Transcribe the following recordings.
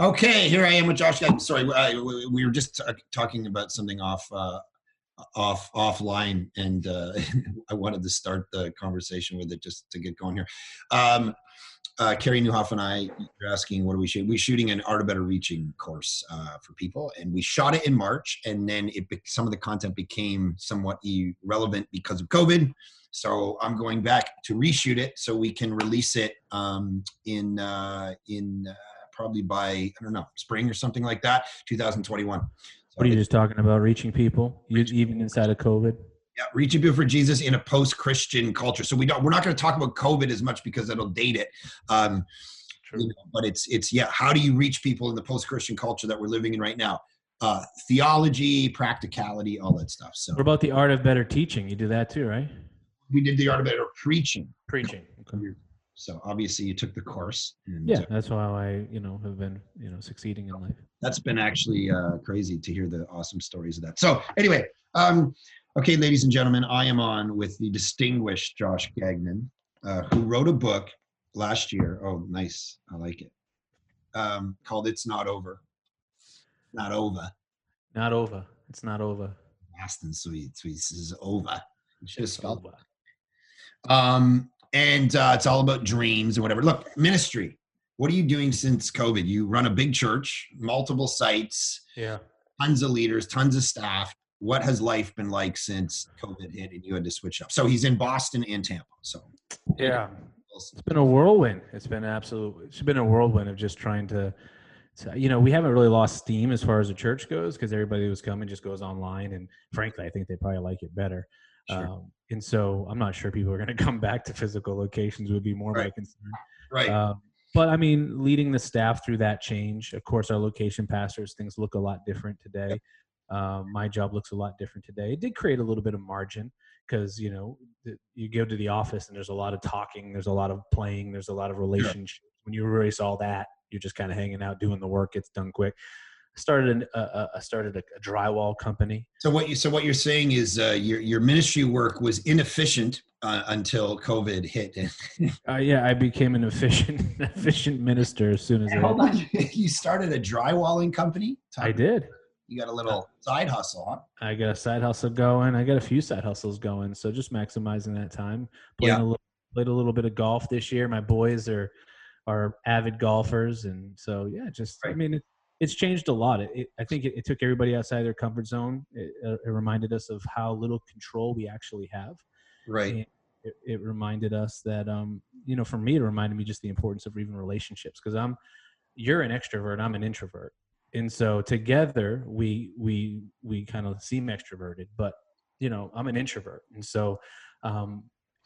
Okay, here I am with Josh. I'm sorry, I, we were just t- talking about something off uh, off offline, and uh, I wanted to start the conversation with it just to get going here. Um, uh, Carey Nieuwhof and I are asking, what are we shooting? We're shooting an Art of Better Reaching course uh, for people, and we shot it in March, and then it some of the content became somewhat irrelevant because of COVID. So I'm going back to reshoot it so we can release it um, in uh, in uh, probably by I don't know spring or something like that, 2021. So what are you just talking about? Reaching people, even inside of COVID. Yeah, reaching people for Jesus in a post-Christian culture. So we don't. We're not going to talk about COVID as much because it'll date it. Um, you know, but it's it's yeah. How do you reach people in the post-Christian culture that we're living in right now? Uh, theology, practicality, all that stuff. So what about the art of better teaching? You do that too, right? We did the art of better preaching. Preaching. Okay. So obviously you took the course. And, yeah, that's how I, you know, have been, you know, succeeding in life. That's been actually uh, crazy to hear the awesome stories of that. So anyway, um, okay, ladies and gentlemen, I am on with the distinguished Josh Gagnon, uh, who wrote a book last year. Oh, nice, I like it. Um, called "It's Not Over." Not over. Not over. It's not over. Fast and sweet. Sweet is over. You should have spelled over. Um, and uh, it's all about dreams and whatever. Look, ministry. What are you doing since COVID? You run a big church, multiple sites, yeah, tons of leaders, tons of staff. What has life been like since COVID hit and you had to switch up? So he's in Boston and Tampa. So yeah, it's been a whirlwind. It's been absolute. It's been a whirlwind of just trying to. So, you know, we haven't really lost steam as far as the church goes because everybody who's coming just goes online, and frankly, I think they probably like it better. Sure. Um, and so I'm not sure people are going to come back to physical locations would be more right. my concern. Right. Um, but I mean, leading the staff through that change. Of course, our location pastors things look a lot different today. Um, my job looks a lot different today. It did create a little bit of margin because you know you go to the office and there's a lot of talking, there's a lot of playing, there's a lot of relationships. Sure. When you erase all that, you're just kind of hanging out, doing the work. It's done quick started an, uh, I started a, a, drywall company. So what you so what you're saying is uh, your your ministry work was inefficient uh, until COVID hit. uh, yeah, I became an efficient efficient minister as soon as. hold on, you started a drywalling company. Talk I did. You got a little side hustle, huh? I got a side hustle going. I got a few side hustles going. So just maximizing that time. Playing yeah. a little, played a little bit of golf this year. My boys are are avid golfers, and so yeah, just right. I mean, it, it's changed a lot. It, it, I think it, it, took everybody outside their comfort zone. It, it, reminded us of how little control we actually have. Right. it, reminded us that, um, you know, for me, it reminded me just the importance of even relationships because I'm, you're an extrovert, I'm an introvert, and so together we we we kind of seem extroverted, but you know, I'm an introvert, and so um,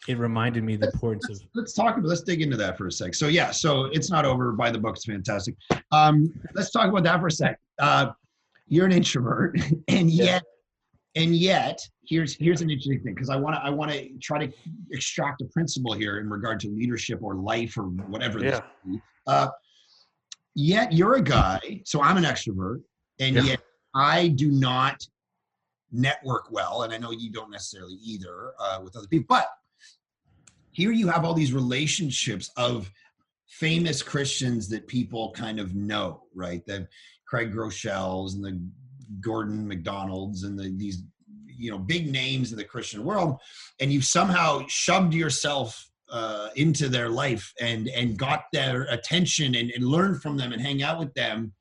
it reminded me the importance let's, of let's talk about let's dig into that for a sec so yeah so it's not over by the book it's fantastic um let's talk about that for a sec uh you're an introvert and yet yeah. and yet here's here's an interesting thing because i want to i want to try to extract a principle here in regard to leadership or life or whatever yeah. uh yet you're a guy so i'm an extrovert and yeah. yet i do not network well and i know you don't necessarily either uh, with other people but here you have all these relationships of famous Christians that people kind of know, right? The Craig Groeschels and the Gordon MacDonalds and the, these, you know, big names in the Christian world, and you've somehow shoved yourself uh, into their life and and got their attention and, and learned from them and hang out with them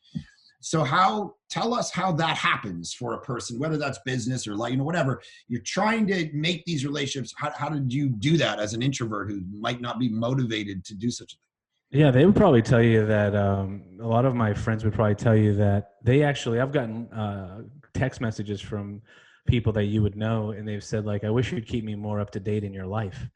so how tell us how that happens for a person, whether that's business or like you know whatever. You're trying to make these relationships. How, how did you do that as an introvert who might not be motivated to do such a thing? Yeah, they would probably tell you that. Um, a lot of my friends would probably tell you that they actually. I've gotten uh, text messages from people that you would know, and they've said like, "I wish you'd keep me more up to date in your life."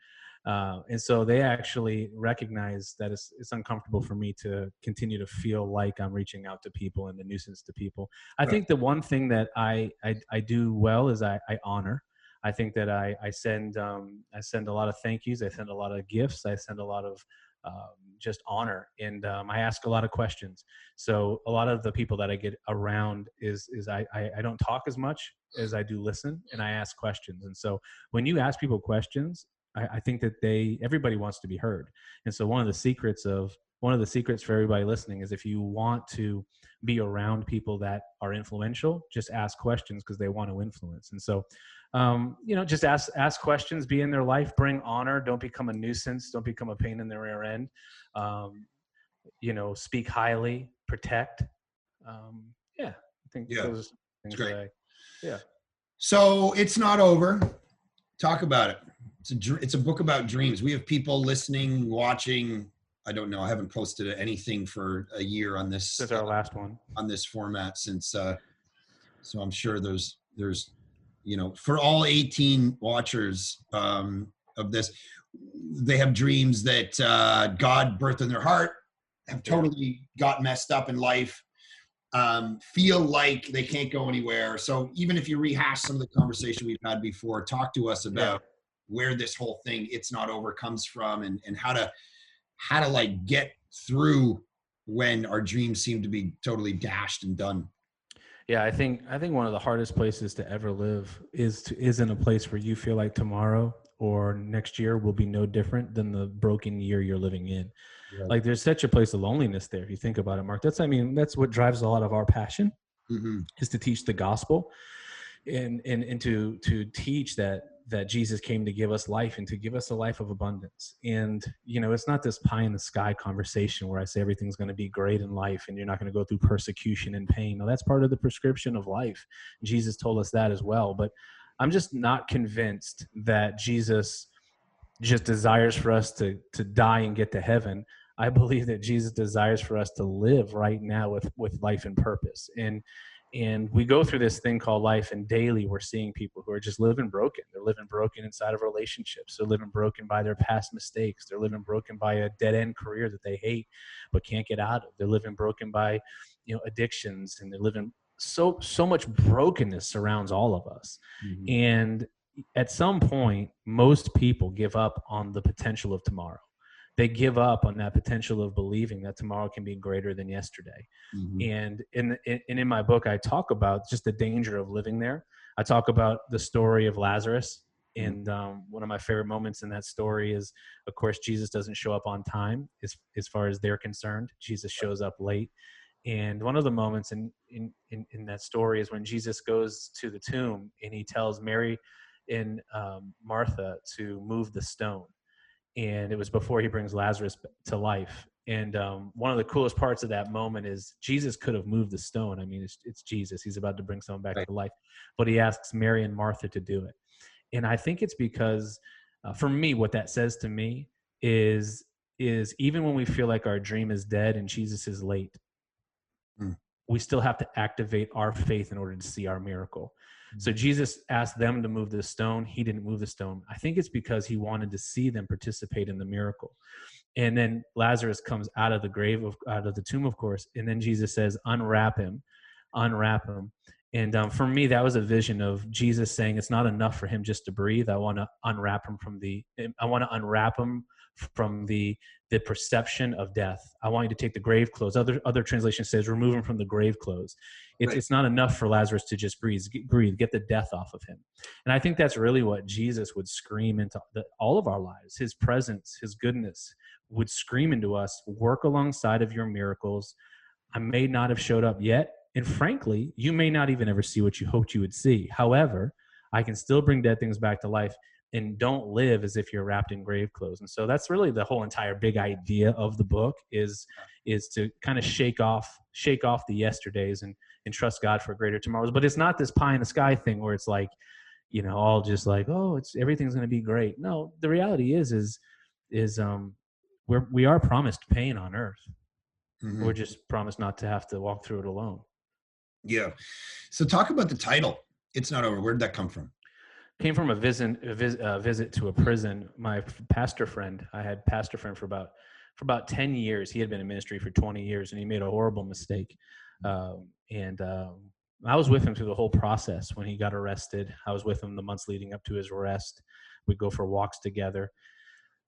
Uh, and so they actually recognize that it's, it's uncomfortable for me to continue to feel like I'm reaching out to people and a nuisance to people. I right. think the one thing that I, I, I do well is I, I honor. I think that I, I send um, I send a lot of thank yous. I send a lot of gifts. I send a lot of um, just honor, and um, I ask a lot of questions. So a lot of the people that I get around is is I, I, I don't talk as much as I do listen, and I ask questions. And so when you ask people questions, I, I think that they everybody wants to be heard, and so one of the secrets of one of the secrets for everybody listening is if you want to be around people that are influential, just ask questions because they want to influence. And so, um, you know, just ask ask questions, be in their life, bring honor, don't become a nuisance, don't become a pain in their rear end. Um, you know, speak highly, protect. Um, yeah, I think Yeah, those things great. that I, yeah. So it's not over. Talk about it. It's a it's a book about dreams. We have people listening, watching. I don't know. I haven't posted anything for a year on this Since our last one. on this format since. Uh, so I'm sure there's there's you know for all 18 watchers um, of this, they have dreams that uh, God birthed in their heart, have totally got messed up in life, um, feel like they can't go anywhere. So even if you rehash some of the conversation we've had before, talk to us about where this whole thing "It's Not Over" comes from and and how to how to like get through when our dreams seem to be totally dashed and done. Yeah, I think I think one of the hardest places to ever live is to, is in a place where you feel like tomorrow or next year will be no different than the broken year you're living in. Right. Like there's such a place of loneliness there if you think about it, Mark. That's I mean that's what drives a lot of our passion Mhm. is to teach the gospel and and and to to teach that that Jesus came to give us life and to give us a life of abundance. And you know, it's not this pie in the sky conversation where I say everything's going to be great in life and you're not going to go through persecution and pain. No, that's part of the prescription of life. Jesus told us that as well, but I'm just not convinced that Jesus just desires for us to to die and get to heaven. I believe that Jesus desires for us to live right now with with life and purpose. And and we go through this thing called life and daily we're seeing people who are just living broken. They're living broken inside of relationships. They're living broken by their past mistakes. They're living broken by a dead end career that they hate but can't get out of. They're living broken by you know addictions and they're living so so much brokenness surrounds all of us. Mhm. and at some point most people give up on the potential of tomorrow they give up on that potential of believing that tomorrow can be greater than yesterday. Mhm. and in, in and in my book i talk about just the danger of living there. I talk about the story of lazarus and um, one of my favorite moments in that story is of course jesus doesn't show up on time as, as far as they're concerned. Jesus shows up late. And one of the moments in, in in in that story is when jesus goes to the tomb and he tells mary and um, martha to move the stone and it was before he brings Lazarus to life. And um, one of the coolest parts of that moment is Jesus could have moved the stone. I mean, it's, it's Jesus; he's about to bring someone back Right. to life, but he asks Mary and Martha to do it. And I think it's because, uh, for me, what that says to me is is even when we feel like our dream is dead and Jesus is late, Mm. we still have to activate our faith in order to see our miracle. So Jesus asked them to move the stone. He didn't move the stone. I think it's because he wanted to see them participate in the miracle. And then Lazarus comes out of the grave of out of the tomb, of course. And then Jesus says, "Unwrap him, unwrap him." And um, for me, that was a vision of Jesus saying, "It's not enough for him just to breathe. I want to unwrap him from the. I want to unwrap him from the the perception of death. I want you to take the grave clothes. Other other translation says, remove him from the grave clothes. It's, Right. it's not enough for Lazarus to just breathe, get, breathe, get the death off of him. And I think that's really what Jesus would scream into the, all of our lives. His presence, his goodness would scream into us, work alongside of your miracles. I may not have showed up yet. And frankly, you may not even ever see what you hoped you would see. However, I can still bring dead things back to life and don't live as if you're wrapped in grave clothes. And so that's really the whole entire big idea of the book is is to kind of shake off shake off the yesterdays and and trust God for greater tomorrows. But it's not this pie in the sky thing where it's like, you know, all just like, oh, it's everything's going to be great. No, the reality is, is, is, um, we're we are promised pain on earth. Mhm. We're just promised not to have to walk through it alone. Yeah. So talk about the title. It's not over. Where did that come from? Came from a visit, a visit, a visit to a prison. My f- pastor friend, I had pastor friend for about for about ten years. He had been in ministry for twenty years, and he made a horrible mistake. Um, and um, I was with him through the whole process when he got arrested. I was with him the months leading up to his arrest. We'd go for walks together.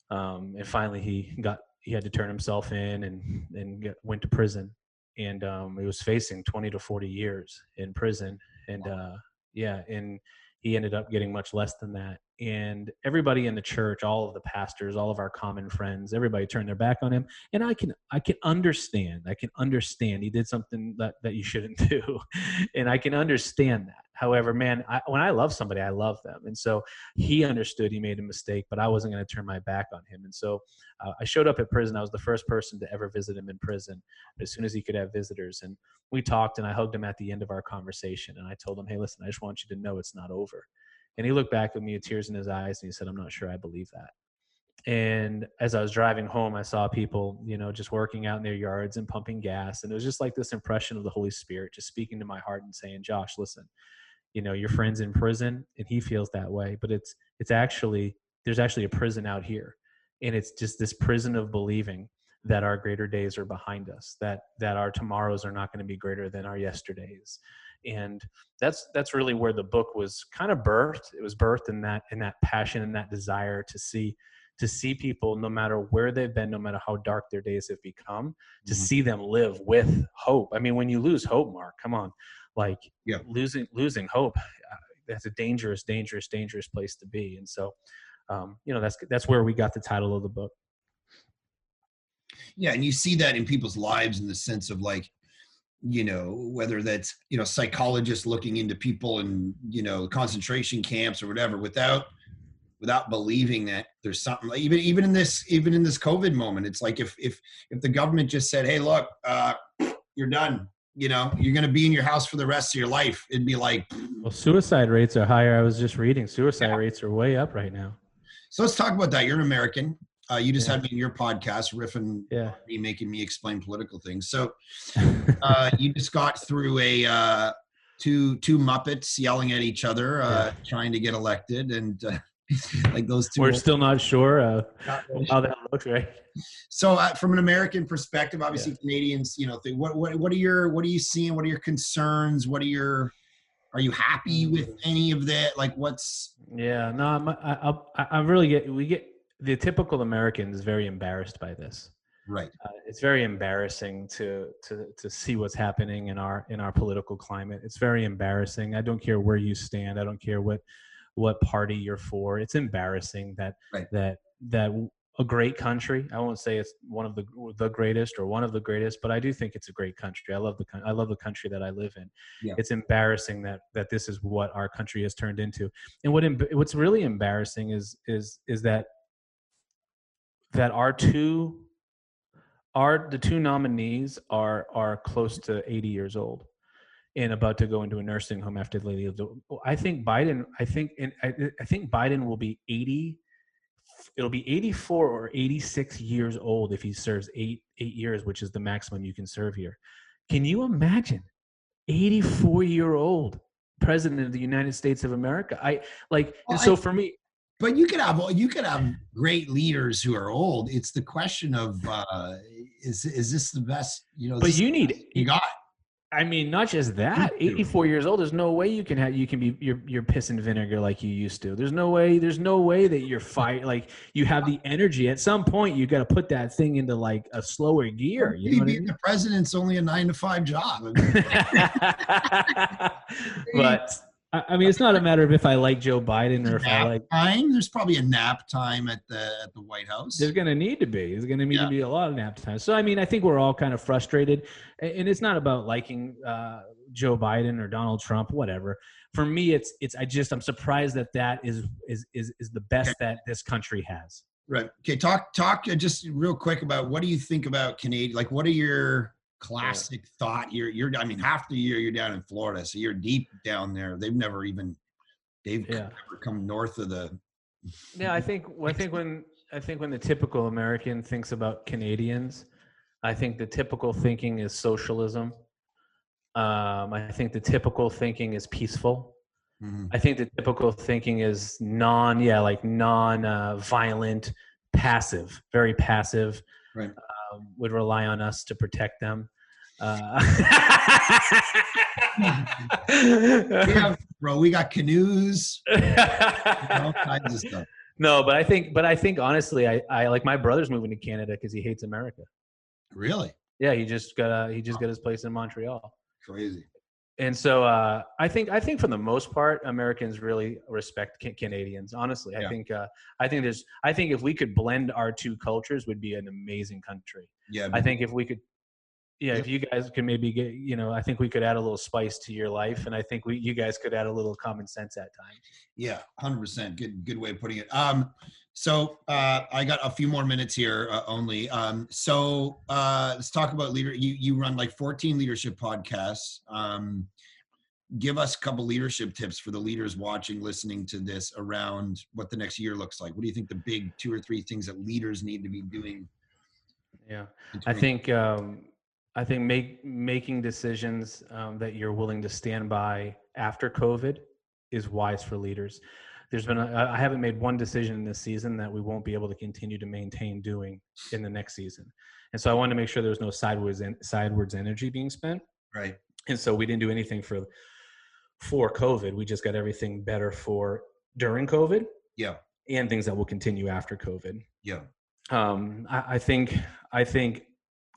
Um, and finally, he got he had to turn himself in and and get, went to prison. And um, he was facing twenty to forty years in prison. And uh, yeah, and he ended up getting much less than that. and everybody in the church all of the pastors all of our common friends everybody turned their back on him. And i can i can understand i can understand he did something that that you shouldn't do. And i can understand that. However man I, when i love somebody i love them. And so he understood he made a mistake but i wasn't going to turn my back on him. And so uh, i showed up at prison. I was the first person to ever visit him in prison as soon as he could have visitors. And we talked and i hugged him at the end of our conversation and i told him hey listen i just want you to know it's not over and he looked back at me with tears in his eyes and he said, I'm not sure I believe that. And as I was driving home, I saw people, you know, just working out in their yards and pumping gas. And it was just like this impression of the Holy Spirit just speaking to my heart and saying, Josh, listen, you know, your friend's in prison and he feels that way. But it's it's actually there's actually a prison out here. And it's just this prison of believing that our greater days are behind us, that that our tomorrows are not going to be greater than our yesterdays and that's that's really where the book was kind of birthed. It was birthed in that in that passion and that desire to see to see people no matter where they've been no matter how dark their days have become to mm-hmm. see them live with hope. I mean when you lose hope mark come on. Like yeah. losing losing hope uh, that's a dangerous dangerous dangerous place to be. And so um, you know that's that's where we got the title of the book. Yeah and you see that in people's lives in the sense of like you know whether that's you know psychologists looking into people in you know concentration camps or whatever without without believing that there's something like even even in this even in this covid moment it's like if if if the government just said hey look uh you're done you know you're going to be in your house for the rest of your life it'd be like well suicide rates are higher. I was just reading suicide yeah. rates are way up right now. So let's talk about that. You're an american uh, you just yeah. had me in your podcast, riffing, yeah. me making me explain political things. So uh, you just got through a uh, two two Muppets yelling at each other, uh, yeah. trying to get elected, and uh, like those two. We're still not sure uh, how that looks, right? So, from an American perspective, obviously Canadians, you know, think, what what what are your what are you seeing? What are your concerns? What are your are you happy with mm. any of that? Like, what's? Yeah, no, I'm, I, I, I really get we get the typical American is very embarrassed by this. Right. Uh, it's very embarrassing to to to see what's happening in our in our political climate. It's very embarrassing. I don't care where you stand. I don't care what what party you're for. It's embarrassing that right. that that a great country. I won't say it's one of the the greatest or one of the greatest, but I do think it's a great country. I love the I love the country that I live in. Yeah. It's embarrassing that that this is what our country has turned into. And what what's really embarrassing is is is that that our two our the two nominees are are close to 80 years old and about to go into a nursing home after they leave. I think Biden. I think and I, I think Biden will be 80. It'll be 84 or 86 years old if he serves eight eight years, which is the maximum you can serve here. Can you imagine? 84 year old president of the United States of America. I like, and so for me, but you could have you could have great leaders who are old. It's the question of uh, is is this the best? You know, but you need you got. I mean, not just that. Eighty-four years old. There's no way you can have you can be you're you're pissing vinegar like you used to. There's no way. There's no way that you're fight like you have the energy. At some point, you got to put that thing into like a slower gear. You know being I mean? the president's only a nine to five job. but I mean, it's not a matter of if I like Joe Biden or if I like. Time. There's probably a nap time at the at the White House. There's going to need to be. There's going to need yeah. to be a lot of nap time. So I mean, I think we're all kind of frustrated, and it's not about liking uh, Joe Biden or Donald Trump, whatever. For me, it's it's. I just I'm surprised that that is is is is the best okay. that this country has. Right. Okay. Talk talk uh, just real quick about what do you think about Canadian? Like, what are your classic yeah. thought. You're you're I mean half the year you're down in Florida, so you're deep down there. They've never even they've yeah. never come north of the Yeah, I think I think when I think when the typical American thinks about Canadians, I think the typical thinking is socialism. Um, I think the typical thinking is peaceful. Mm-hmm. I think the typical thinking is non, yeah, like non-violent, uh, passive, very passive. Right um, would rely on us to protect them. Uh, yeah, bro, we got canoes, all kinds of stuff. No, but I think, but I think honestly, I, I like my brother's moving to Canada because he hates America. Really? Yeah, he just got a, he just got his place in Montreal. Crazy. And so uh, I think I think for the most part, Americans really respect can- Canadians. Honestly, I Yeah. think uh, I think there's I think if we could blend our two cultures, would be an amazing country. Yeah. I think if we could, yeah, if you guys could maybe get, you know, I think we could add a little spice to your life, and I think we you guys could add a little common sense at times. Yeah, hundred percent. Good, good way of putting it. Um, so uh, I got a few more minutes here uh, only. Um, so uh, let's talk about leader. You you run like fourteen leadership podcasts. Um, give us a couple leadership tips for the leaders watching, listening to this around what the next year looks like. What do you think the big two or three things that leaders need to be doing? Yeah, I think um, I think make making decisions um, that you're willing to stand by after COVID is wise for leaders. There's been a, I haven't made one decision in this season that we won't be able to continue to maintain doing in the next season, and so I wanted to make sure there was no sideways sidewards energy being spent. right. and so we didn't do anything for for covid we just got everything better for during covid Yeah. and things that will continue after covid Yeah. um, I, I think i think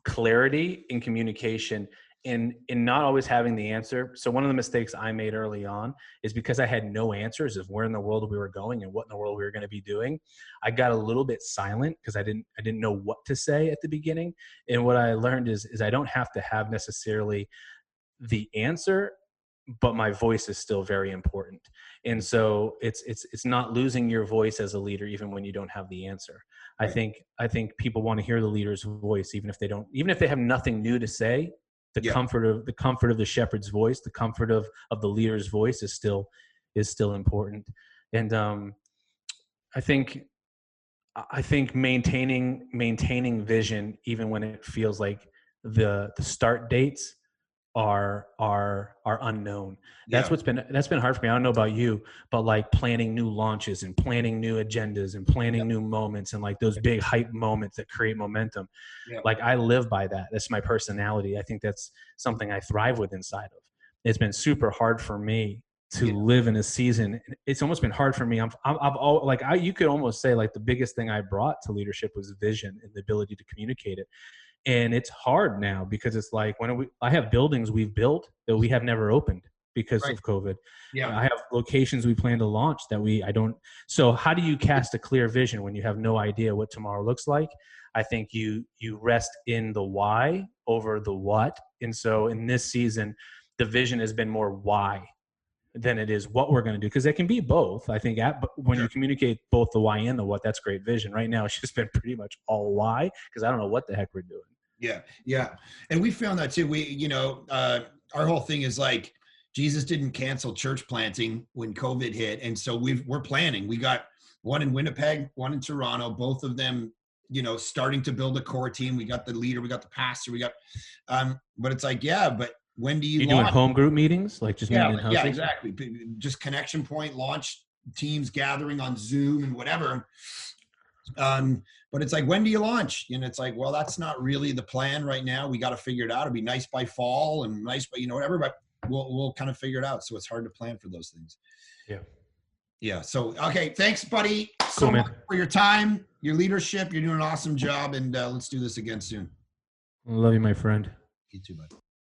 clarity in communication in in not always having the answer. So one of the mistakes i made early on is because i had no answers of where in the world we were going and what in the world we were going to be doing i got a little bit silent because i didn't i didn't know what to say at the beginning. And what i learned is is i don't have to have necessarily the answer but my voice is still very important. And so it's it's it's not losing your voice as a leader even when you don't have the answer. I think i think people want to hear the leader's voice even if they don't even if they have nothing new to say the Yeah. comfort of the comfort of the shepherd's voice the comfort of of the leader's voice is still is still important. And um i think i think maintaining maintaining vision even when it feels like the the start dates are are are unknown. That's Yeah. what's been that's been hard for me. I don't know about you but like planning new launches and planning new agendas and planning new moments and like those big hype moments that create momentum. Yeah. like i live by that. That's my personality. I think that's something i thrive with inside of. It's been super hard for me to Yeah. live in a season it's almost been hard for me. I'm i'm I've all, like i you could almost say like the biggest thing i brought to leadership was vision and the ability to communicate it and it's hard now because it's like when we i have buildings we've built that we have never opened because Right. of covid. Yeah. i have locations we plan to launch that we i don't so how do you cast a clear vision when you have no idea what tomorrow looks like? I think you you rest in the why over the what and so in this season the vision has been more why than it is what we're going to do because it can be both i think at, when you communicate both the why and the what that's great vision. Right now it's just been pretty much all why because i don't know what the heck we're doing Yeah, yeah, and we found that too. We, you know, uh, our whole thing is like Jesus didn't cancel church planting when COVID hit, and so we've we're planning. We got one in Winnipeg, one in Toronto, both of them, you know, starting to build a core team. We got the leader, we got the pastor, we got, um, but it's like, yeah, but when do you you doing home group meetings like just yeah, meeting yeah, houses? exactly. Just connection point, launch teams gathering on Zoom and whatever. Um, but it's like, when do you launch? And it's like, well, that's not really the plan right now. We got to figure it out. It'll be nice by fall and nice but you know whatever, but we'll we'll kind of figure it out. So it's hard to plan for those things. Yeah. Yeah. So okay, thanks, buddy, so Cool, man. much for your time, your leadership. You're doing an awesome job, and uh, let's do this again soon. love you my friend You too, bud.